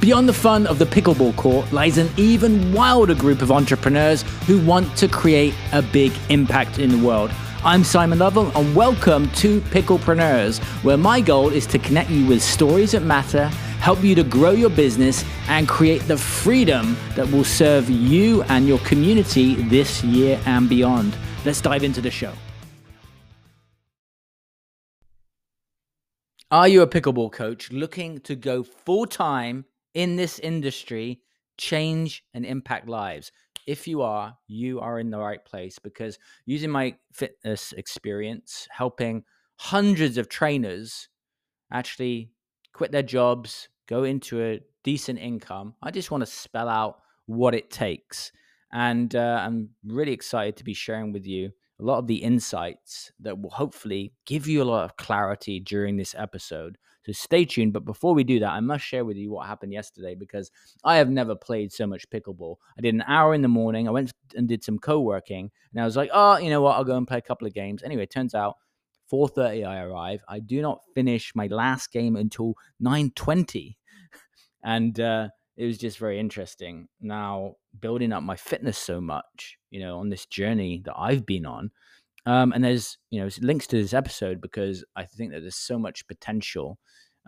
Beyond the fun of the pickleball court lies an even wilder group of entrepreneurs who want to create a big impact in the world. I'm Simon Lovell, and welcome to Picklepreneurs, where my goal is to connect you with stories that matter, help you to grow your business, and create the freedom that will serve you and your community this year and beyond. Let's dive into the show. Are you a pickleball coach looking to go full time in this industry change and impact lives? If you are, you are in the right place because using my fitness experience, helping hundreds of trainers actually quit their jobs, go into a decent income, I just want to spell out what it takes. And uh, I'm really excited to be sharing with you a lot of the insights that will hopefully give you a lot of clarity during this episode. So stay tuned. But before we do that, I must share with you what happened yesterday because I have never played so much pickleball. I did an hour in the morning. I went and did some co-working, and I was like, oh, you know what? I'll go and play a couple of games. Anyway, turns out 4:30 I arrive. I do not finish my last game until 9:20, and uh, it was just very interesting. Now building up my fitness so much, you know, on this journey that I've been on. Um, and there's, you know, links to this episode because I think that there's so much potential,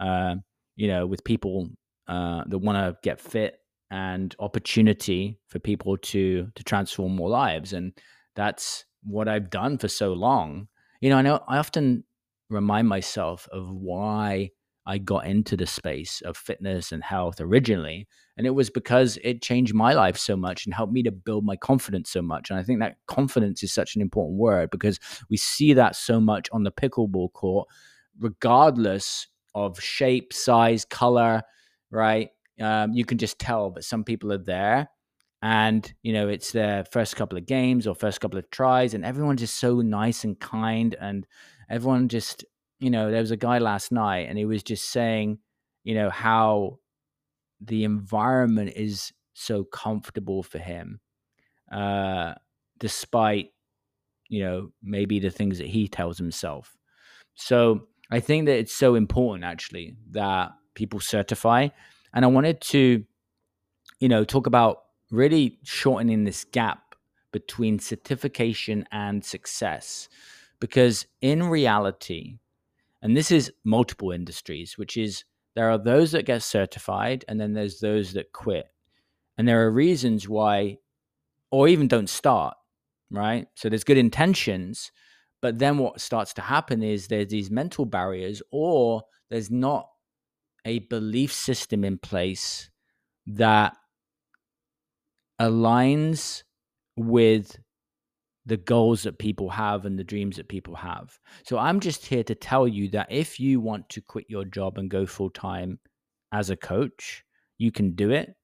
uh, you know, with people uh, that want to get fit and opportunity for people to to transform more lives. And that's what I've done for so long. You know, I know I often remind myself of why I got into the space of fitness and health originally. And it was because it changed my life so much and helped me to build my confidence so much. And I think that confidence is such an important word because we see that so much on the pickleball court, regardless of shape, size, color, right? Um, you can just tell that some people are there and you know it's their first couple of games or first couple of tries and everyone's just so nice and kind and everyone just you know, there was a guy last night and he was just saying, you know, how the environment is so comfortable for him, uh, despite, you know, maybe the things that he tells himself. So I think that it's so important actually that people certify. And I wanted to, you know, talk about really shortening this gap between certification and success. Because in reality, and this is multiple industries, which is there are those that get certified and then there's those that quit. And there are reasons why, or even don't start, right? So there's good intentions, but then what starts to happen is there's these mental barriers, or there's not a belief system in place that aligns with the goals that people have and the dreams that people have. So I'm just here to tell you that if you want to quit your job and go full time as a coach, you can do it.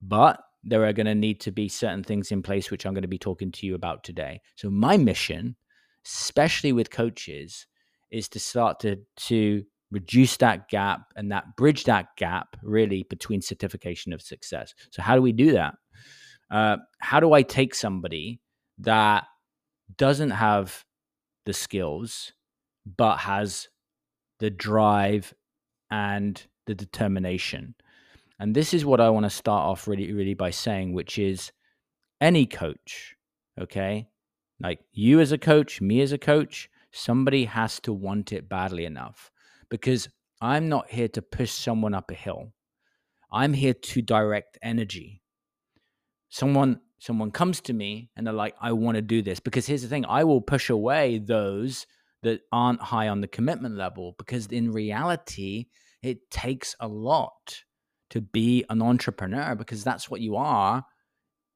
But there are going to need to be certain things in place, which I'm going to be talking to you about today. So my mission, especially with coaches, is to start to to reduce that gap and that bridge that gap really between certification of success. So how do we do that? Uh, how do I take somebody that doesn't have the skills but has the drive and the determination. And this is what I want to start off really, really by saying, which is any coach, okay? Like you as a coach, me as a coach, somebody has to want it badly enough because I'm not here to push someone up a hill. I'm here to direct energy. Someone someone comes to me and they're like, I want to do this. Because here's the thing I will push away those that aren't high on the commitment level because in reality, it takes a lot to be an entrepreneur because that's what you are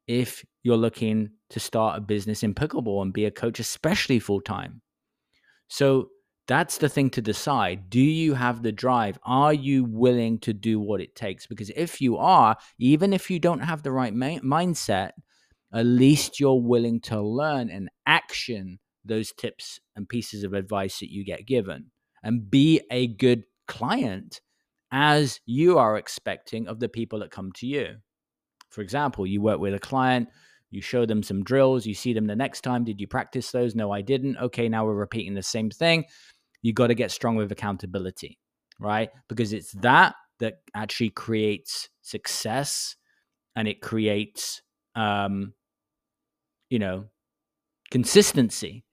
if you're looking to start a business in pickleball and be a coach, especially full time. So that's the thing to decide. Do you have the drive? Are you willing to do what it takes? Because if you are, even if you don't have the right ma- mindset, at least you're willing to learn and action those tips and pieces of advice that you get given and be a good client as you are expecting of the people that come to you. For example, you work with a client, you show them some drills, you see them the next time. Did you practice those? No, I didn't. Okay, now we're repeating the same thing. You got to get strong with accountability, right? Because it's that that actually creates success and it creates um you know consistency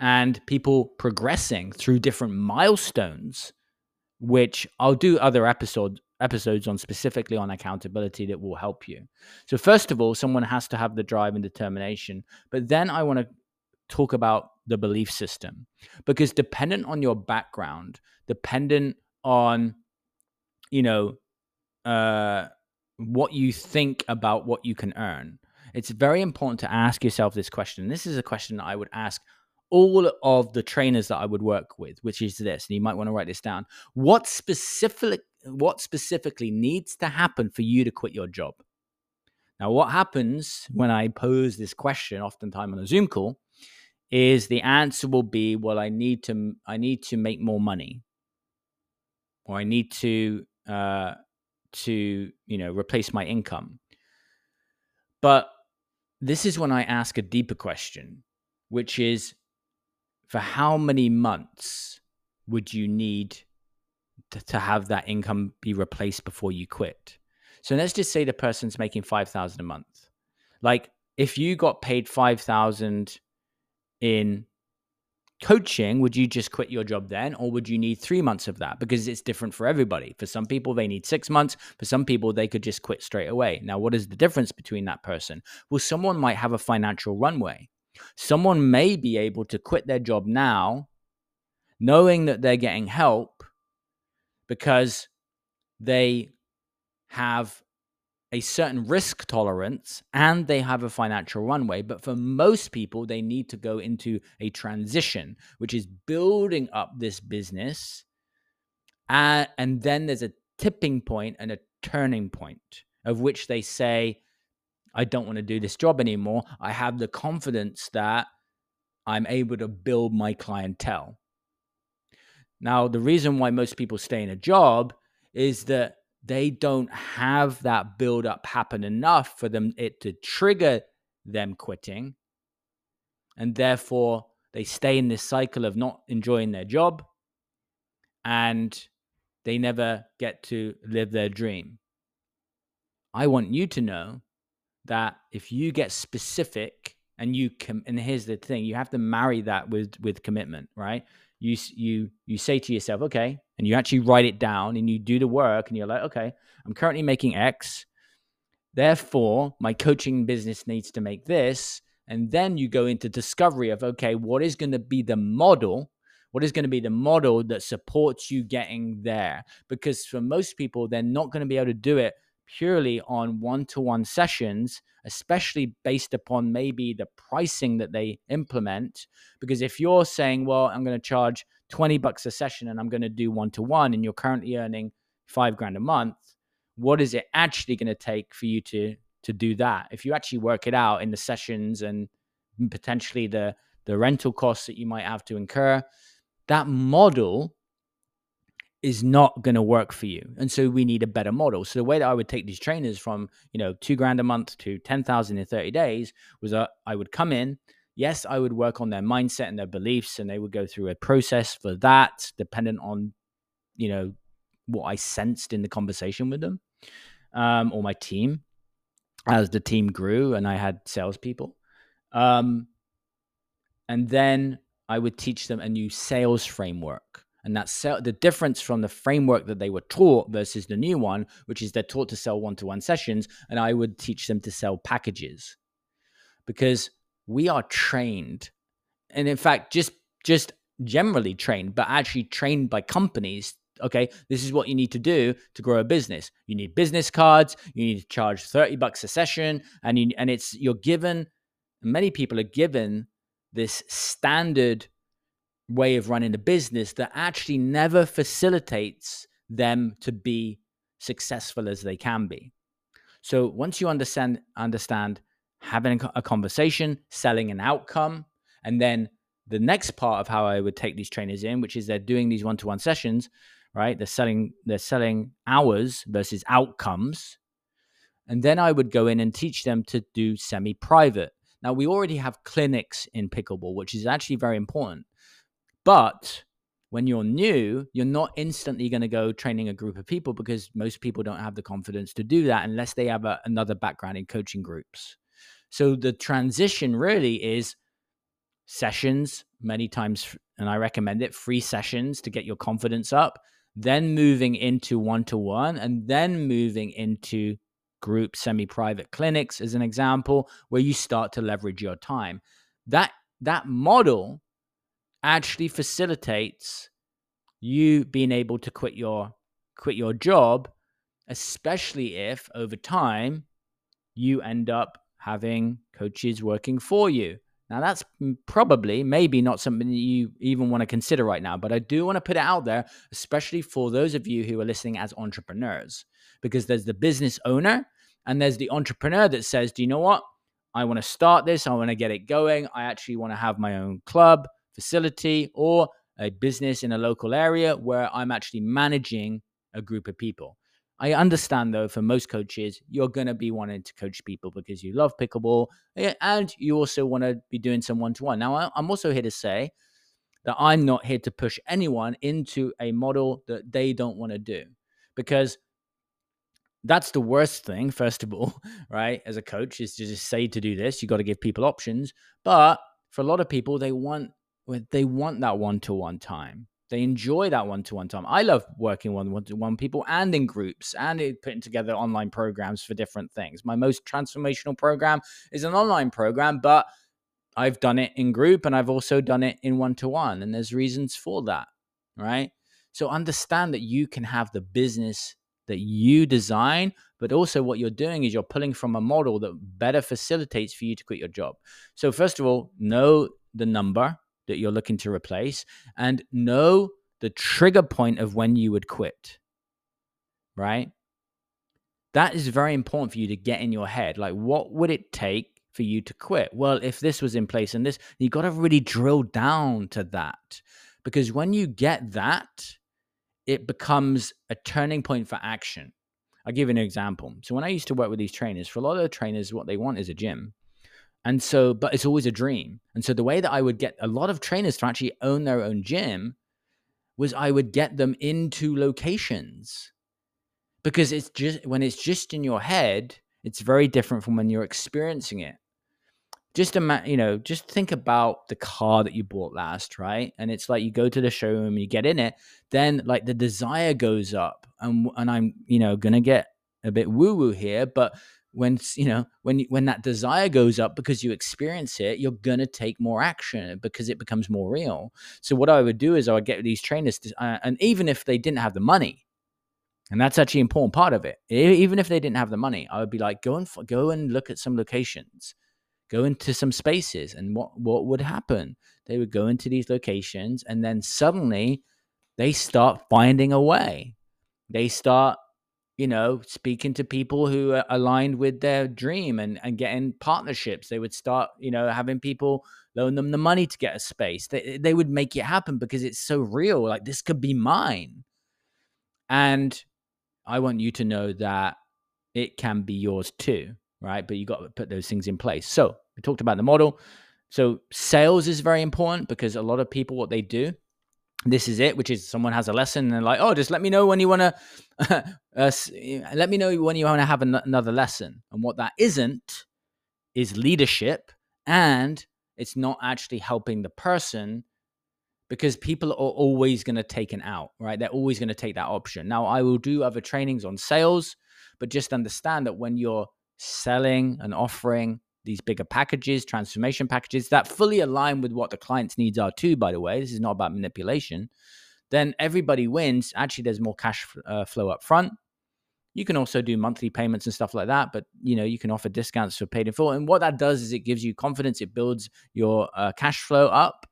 and people progressing through different milestones which I'll do other episode episodes on specifically on accountability that will help you. So first of all, someone has to have the drive and determination, but then I want to talk about the belief system because dependent on your background, dependent on you know uh what you think about what you can earn. It's very important to ask yourself this question. This is a question that I would ask all of the trainers that I would work with, which is this, and you might want to write this down. What specific what specifically needs to happen for you to quit your job? Now, what happens when I pose this question, oftentimes on a Zoom call, is the answer will be, well, I need to I need to make more money. Or I need to uh to, you know, replace my income. But this is when I ask a deeper question, which is for how many months would you need to, to have that income be replaced before you quit? So let's just say the person's making 5000 a month. Like if you got paid 5000 in coaching, would you just quit your job then? Or would you need three months of that? Because it's different for everybody. For some people, they need six months. For some people, they could just quit straight away. Now, what is the difference between that person? Well, someone might have a financial runway. Someone may be able to quit their job now, knowing that they're getting help because they have a certain risk tolerance and they have a financial runway. But for most people, they need to go into a transition, which is building up this business. Uh, and then there's a tipping point and a turning point of which they say, I don't want to do this job anymore. I have the confidence that I'm able to build my clientele. Now, the reason why most people stay in a job is that they don't have that build up happen enough for them it to trigger them quitting. And therefore, they stay in this cycle of not enjoying their job and they never get to live their dream. I want you to know that if you get specific and you com- and here's the thing you have to marry that with with commitment right you you you say to yourself okay and you actually write it down and you do the work and you're like okay i'm currently making x therefore my coaching business needs to make this and then you go into discovery of okay what is going to be the model what is going to be the model that supports you getting there? Because for most people they're not going to be able to do it purely on one to one sessions, especially based upon maybe the pricing that they implement. Because if you're saying, well, I'm going to charge 20 bucks a session and I'm going to do one to one, and you're currently earning five grand a month, what is it actually going to take for you to to do that? If you actually work it out in the sessions and potentially the the rental costs that you might have to incur, that model is not going to work for you and so we need a better model. So the way that i would take these trainers from you know two grand a month to 10000 in 30 days was that i would come in yes i would work on their mindset and their beliefs and they would go through a process for that dependent on you know what i sensed in the conversation with them um, or my team. As the team grew and i had salespeople um, and then i would teach them a new sales framework and that's the difference from the framework that they were taught versus the new one, which is they're taught to sell one to one sessions. And I would teach them to sell packages because we are trained. And in fact, just, just generally trained, but actually trained by companies. Okay, this is what you need to do to grow a business. You need business cards. You need to charge 30 bucks a session. And, you, and it's, you're given, many people are given this standard way of running a business that actually never facilitates them to be successful as they can be. So once you understand understand having a conversation, selling an outcome, and then the next part of how I would take these trainers in, which is they're doing these one-to-one sessions, right? They're selling they're selling hours versus outcomes. And then I would go in and teach them to do semi-private. Now we already have clinics in pickleball, which is actually very important but when you're new, you're not instantly going to go training a group of people because most people don't have the confidence to do that unless they have a, another background in coaching groups. So the transition really is sessions, many times, and I recommend it free sessions to get your confidence up, then moving into one to one, and then moving into group semi private clinics, as an example, where you start to leverage your time. That, that model actually facilitates you being able to quit your quit your job especially if over time you end up having coaches working for you. Now that's probably maybe not something that you even want to consider right now but i do want to put it out there especially for those of you who are listening as entrepreneurs because there's the business owner and there's the entrepreneur that says do you know what? I want to start this i want to get it going i actually want to have my own club facility or a business in a local area where I'm actually managing a group of people. I understand though, for most coaches, you're going to be wanting to coach people because you love pickleball eh, and you also want to be doing some one to one. Now, I'm also here to say that I'm not here to push anyone into a model that they don't want to do because that's the worst thing, first of all, right? As a coach, is to just say to do this. You got to give people options. But for a lot of people, they want they want that one to one time. They enjoy that one to one time. I love working one to one people and in groups and putting together online programs for different things. My most transformational program is an online program, but I've done it in group and I've also done it in one to one. And there's reasons for that, right? So understand that you can have the business that you design, but also what you're doing is you're pulling from a model that better facilitates for you to quit your job. So, first of all, know the number that you're looking to replace and know the trigger point of when you would quit. Right? That is very important for you to get in your head. Like, what would it take for you to quit? Well, if this was in place and this, you got to really drill down to that. Because when you get that, it becomes a turning point for action. I'll give you an example. So, when I used to work with these trainers, for a lot of the trainers, what they want is a gym. And so, but it's always a dream. And so, the way that I would get a lot of trainers to actually own their own gym was I would get them into locations because it's just when it's just in your head, it's very different from when you're experiencing it. Just imagine, you know, just think about the car that you bought last, right? And it's like you go to the showroom, you get in it, then like the desire goes up, and and I'm, you know, gonna get a bit woo woo here, but when you know when when that desire goes up because you experience it you're going to take more action because it becomes more real. So what i would do is i would get these trainers to, uh, and even if they didn't have the money and that's actually an important part of it even if they didn't have the money i would be like go and go and look at some locations. Go into some spaces and what what would happen? They would go into these locations and then suddenly they start finding a way. They start you know, speaking to people who are aligned with their dream and, and getting partnerships. They would start, you know, having people loan them the money to get a space. They, eh, they would make it happen because it's so real. Like, this could be mine. And I want you to know that it can be yours too, right? But you got to put those things in place. So, we talked about the model. So, sales is very important because a lot of people, what they do, this is it, which is someone has a lesson and they're like, oh, just let me know when you want to, uh, let me know when you want to have an- another lesson. And what that isn't is leadership, and it's not actually helping the person because people are always going to take an out, right? They're always going to take that option. Now, I will do other trainings on sales, but just understand that when you're selling and offering these bigger packages, transformation packages that fully align with what the client's needs are too, by the way. This is not about manipulation. Then everybody wins. Actually, there's more cash uh, flow up front. You can also do monthly payments and stuff like that, but you know you can offer discounts for paid in full. And what that does is it gives you confidence. It builds your uh, cash flow up,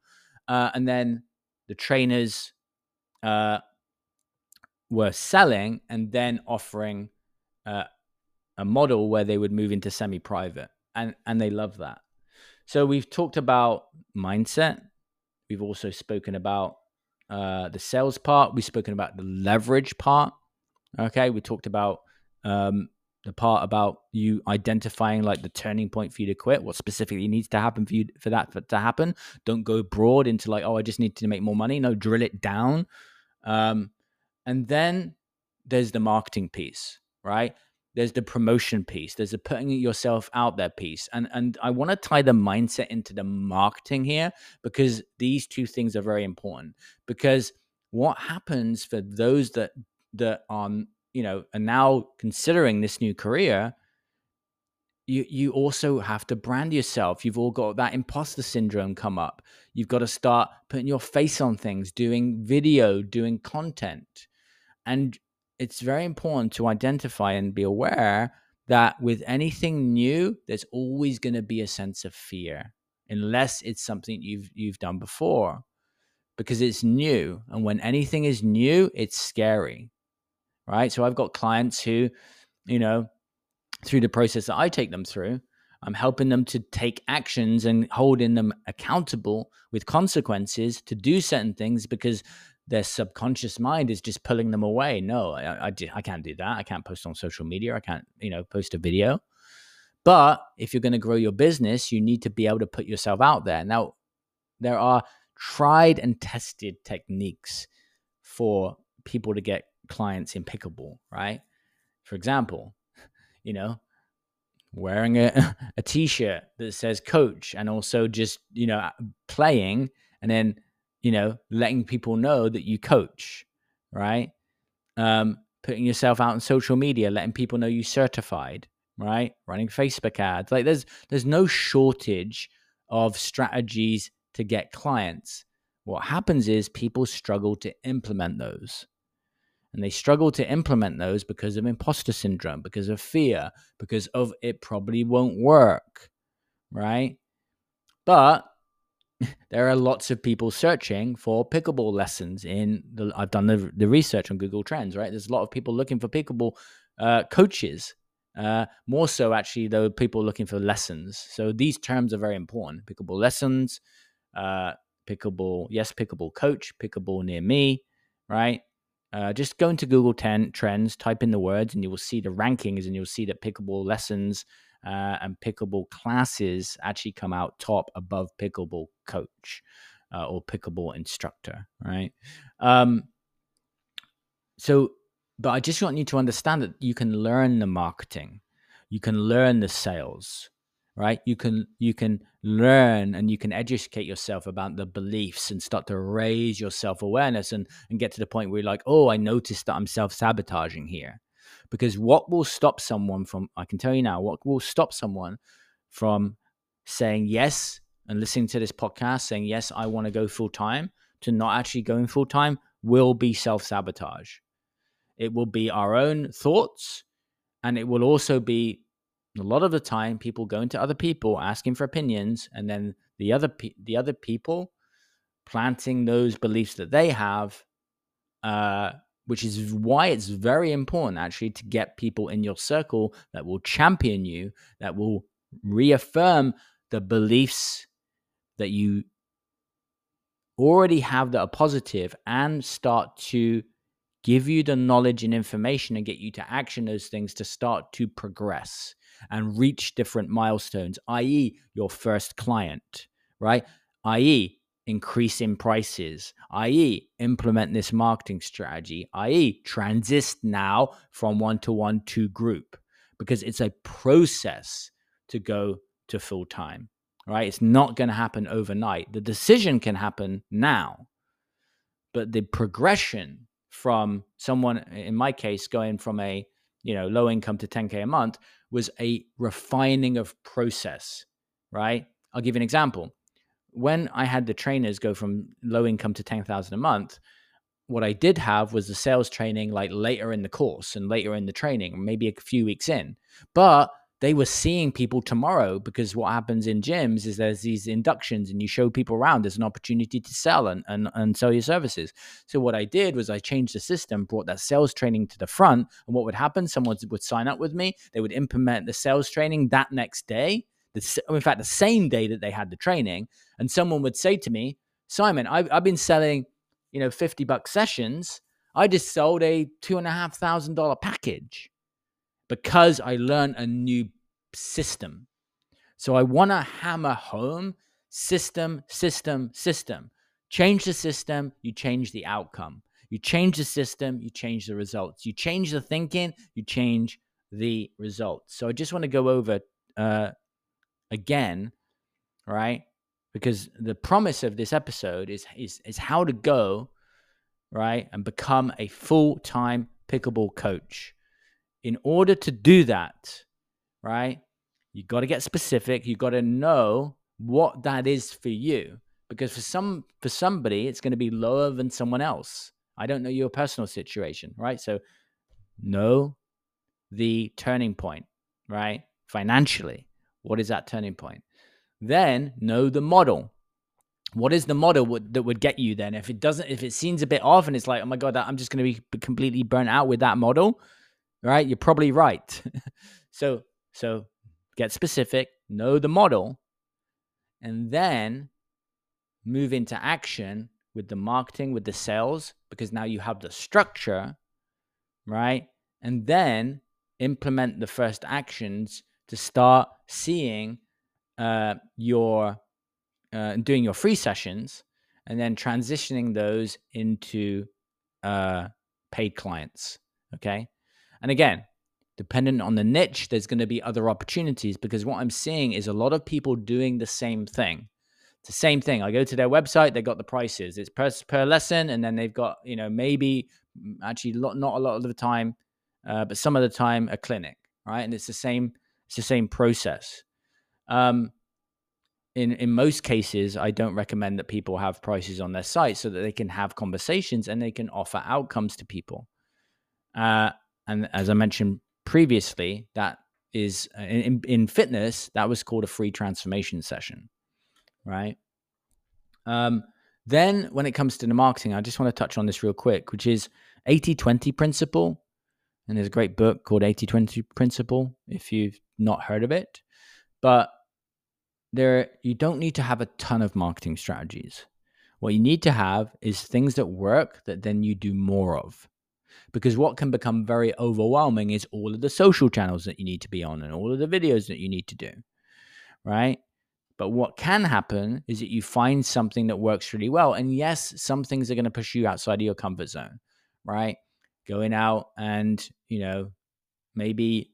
uh, and then the trainers uh, were selling and then offering uh, a model where they would move into semi-private and and they love that. So we've talked about mindset. We've also spoken about uh, the sales part. We've spoken about the leverage part. Okay, we talked about um, the part about you identifying like the turning point for you to quit, what specifically needs to happen for you for that to happen. Don't go broad into like, oh, I just need to make more money. No, drill it down. Um, and then there's the marketing piece, right? There's the promotion piece. There's the putting yourself out there piece. And and I want to tie the mindset into the marketing here because these two things are very important. Because what happens for those that that are um, you know are now considering this new career you you also have to brand yourself. You've all got that imposter syndrome come up. You've got to start putting your face on things doing video doing content. And it's very important to identify and be aware that with anything new there's always going to be a sense of fear unless it's something you've you've done before. Because it's new and when anything is new it's scary right? So I've got clients who, you know, through the process that I take them through, I'm helping them to take actions and holding them accountable with consequences to do certain things because their subconscious mind is just pulling them away. No, I, I, I can't do that. I can't post on social media. I can't, you know, post a video. But if you're going to grow your business, you need to be able to put yourself out there. Now, there are tried and tested techniques for people to get clients pickleball, right? For example, you know, wearing a, a t-shirt that says coach and also just, you know, playing and then, you know, letting people know that you coach, right? Um, putting yourself out on social media, letting people know you certified, right? Running Facebook ads. Like there's there's no shortage of strategies to get clients. What happens is people struggle to implement those. And they struggle to implement those because of imposter syndrome, because of fear, because of it probably won't work, right? But there are lots of people searching for pickleball lessons in the I've done the, the research on Google Trends, right? There's a lot of people looking for pickleball uh, coaches. Uh, more so, actually, though, people looking for lessons. So these terms are very important: pickleball lessons, uh, pickleball, yes, pickleball coach, pickleball near me, right? Uh, just go into Google 10 Trends, type in the words, and you will see the rankings, and you'll see that pickleball lessons uh, and pickleball classes actually come out top above pickleball coach uh, or pickleball instructor, right? Um, so, but I just want you to understand that you can learn the marketing, you can learn the sales, right? You can you can learn and you can educate yourself about the beliefs and start to raise your self-awareness and and get to the point where you're like oh i noticed that i'm self-sabotaging here. Because what will stop someone from i can tell you now what will stop someone from saying yes and listening to this podcast saying yes i want to go full time to not actually going full time will be self-sabotage. It will be our own thoughts and it will also be a lot of the time people go into other people asking for opinions and then the other pe- the other people planting those beliefs that they have uh, which is why it's very important actually to get people in your circle that will champion you that will reaffirm the beliefs that you already have that are positive and start to give you the knowledge and information and get you to action those things to start to progress and reach different milestones, i.e., your first client, right? i.e., increase in prices, i.e., implement this marketing strategy, i.e., transist now from one to one to group, because it's a process to go to full time, right? It's not going to happen overnight. The decision can happen now, but the progression from someone, in my case, going from a you know low income to 10k a month was a refining of process, right? I'll give you an example. When I had the trainers go from low income to 10,000 a month, what I did have was the sales training like later in the course and later in the training, maybe a few weeks in. But they were seeing people tomorrow because what happens in gyms is there's these inductions and you show people around there's an opportunity to sell and, and, and sell your services. So what i did was i changed the system brought that sales training to the front and what would happen someone would sign up with me they would implement the sales training that next day the, in fact the same day that they had the training and someone would say to me simon i've, I've been selling you know 50 buck sessions. I just sold a two and a half thousand dollar package because I learned a new system. So I want to hammer home system, system, system. Change the system, you change the outcome. You change the system, you change the results. You change the thinking, you change the results. So I just want to go over uh, again, right? Because the promise of this episode is is is how to go, right, and become a full time pickleball coach. In order to do that, right, you got to get specific. You got to know what that is for you. Because for some for somebody it's going to be lower than someone else. I don't know your personal situation right? So know the turning point right? Financially what is that turning point? Then know the model. What is the model that would get you then? If it doesn't if it seems a bit off and it's like oh my god i'm just going to be completely burnt out with that model right you're probably right so so get specific know the model and then move into action with the marketing, with the sales, because now you have the structure, right? And then implement the first actions to start seeing uh, your uh, doing your free sessions and then transitioning those into uh, paid clients. Okay. And again, dependent on the niche, there's going to be other opportunities because what I'm seeing is a lot of people doing the same thing. It's the same thing. I go to their website, they got the prices. It's per, per lesson, and then they've got, you know, maybe mm, actually not a lot of the time, uh, but some of the time a clinic, right? And it's the same, it's the same process. Um, in in most cases, I don't recommend that people have prices on their site so that they can have conversations and they can offer outcomes to people. Uh, and as I mentioned previously that is uh, in, in fitness that was called a free transformation session right? Um, then when it comes to the marketing i just want to touch on this real quick which is 80-20 principle. And there's a great book called 80-20 principle if you've not heard of it. But there you don't need to have a ton of marketing strategies. What you need to have is things that work that then you do more of because what can become very overwhelming is all of the social channels that you need to be on and all of the videos that you need to do, right? But what can happen is that you find something that works really well. And yes, some things are going to push you outside of your comfort zone, right? Going out and, you know, maybe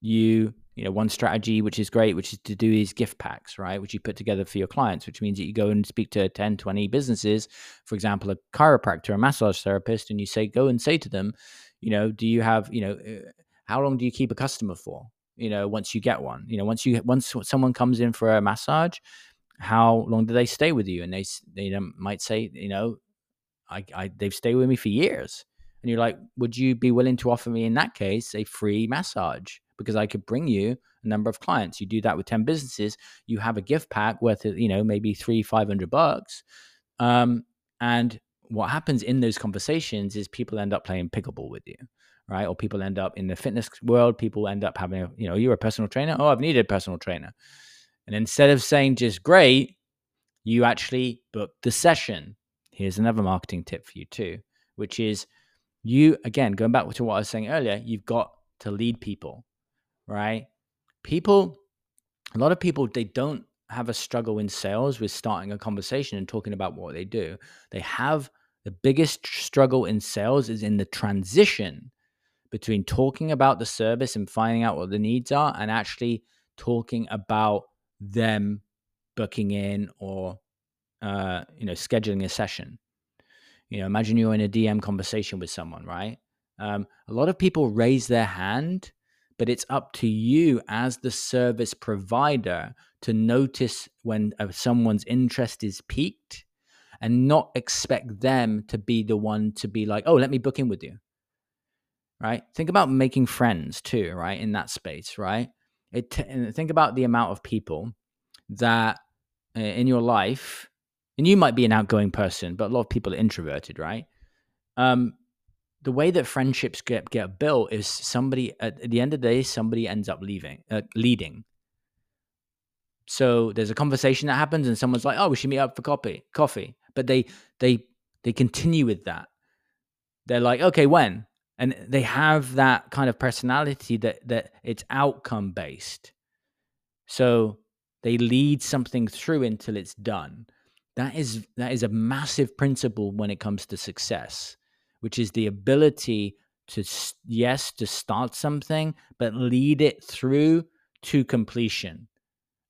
you you know one strategy which is great which is to do these gift packs right which you put together for your clients which means that you go and speak to 10 20 businesses for example a chiropractor a massage therapist and you say go and say to them you know do you have you know uh, how long do you keep a customer for? You know once you get one you know once you once someone comes in for a massage how long do they stay with you? And they they might say you know I, I they've stayed with me for years and you're like would you be willing to offer me in that case a free massage because I could bring you a number of clients. You do that with 10 businesses, you have a gift pack worth, you know, maybe three, 500 bucks. Um, and what happens in those conversations is people end up playing pickleball with you, right? Or people end up in the fitness world, people end up having, a, you know, you're a personal trainer. Oh, I've needed a personal trainer. And instead of saying just great, you actually book the session. Here's another marketing tip for you too, which is you, again, going back to what I was saying earlier, you've got to lead people right? People, a lot of people, they don't have a struggle in sales with starting a conversation and talking about what they do. They have the biggest struggle in sales is in the transition between talking about the service and finding out what the needs are and actually talking about them booking in or uh, you know scheduling a session you know imagine you're in a dm conversation with someone right um, a lot of people raise their hand but it's up to you as the service provider to notice when uh, someone's interest is piqued and not expect them to be the one to be like, oh, let me book in with you. Right? Think about making friends too, right? In that space, right? It think about the amount of people that uh, in your life, and you might be an outgoing person, but a lot of people are introverted, right? Um, the way that friendships get get built is somebody at, the end of the day somebody ends up leaving uh, leading. So there's a conversation that happens and someone's like oh we should meet up for coffee coffee. But they they they continue with that. They're like okay when? And they have that kind of personality that that it's outcome based so they lead something through until it's done that is that is a massive principle when it comes to success which is the ability to yes to start something but lead it through to completion.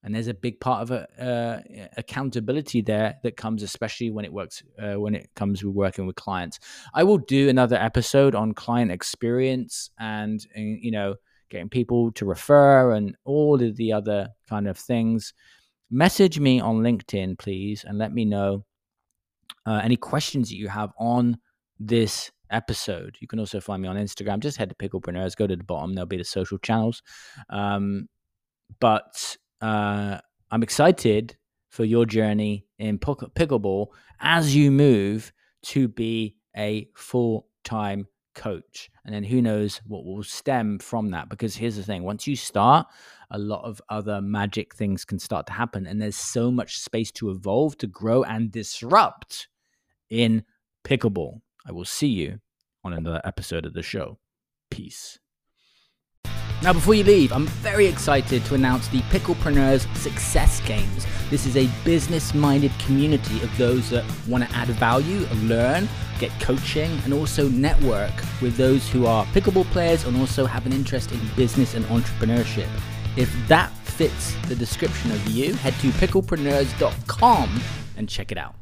And there's a big part of a, uh, accountability there that comes especially when it works uh, when it comes with working with clients. I will do another episode on client experience and, and you know getting people to refer and all of the other kind of things message me on linkedin please and let me know uh, any questions that you have on this episode. You can also find me on instagram. Just head to picklepreneurs go to the bottom there'll be the social channels. Um, but uh, I'm excited for your journey in pickleball as you move to be a full time coach. And then who knows what will stem from that? Because here's the thing once you start, a lot of other magic things can start to happen. And there's so much space to evolve, to grow, and disrupt in pickleball. I will see you on another episode of the show. Peace. Now, before you leave, I'm very excited to announce the Picklepreneurs Success Games. This is a business minded community of those that want to add value, learn, get coaching, and also network with those who are pickleball players and also have an interest in business and entrepreneurship. If that fits the description of you, head to picklepreneurs.com and check it out.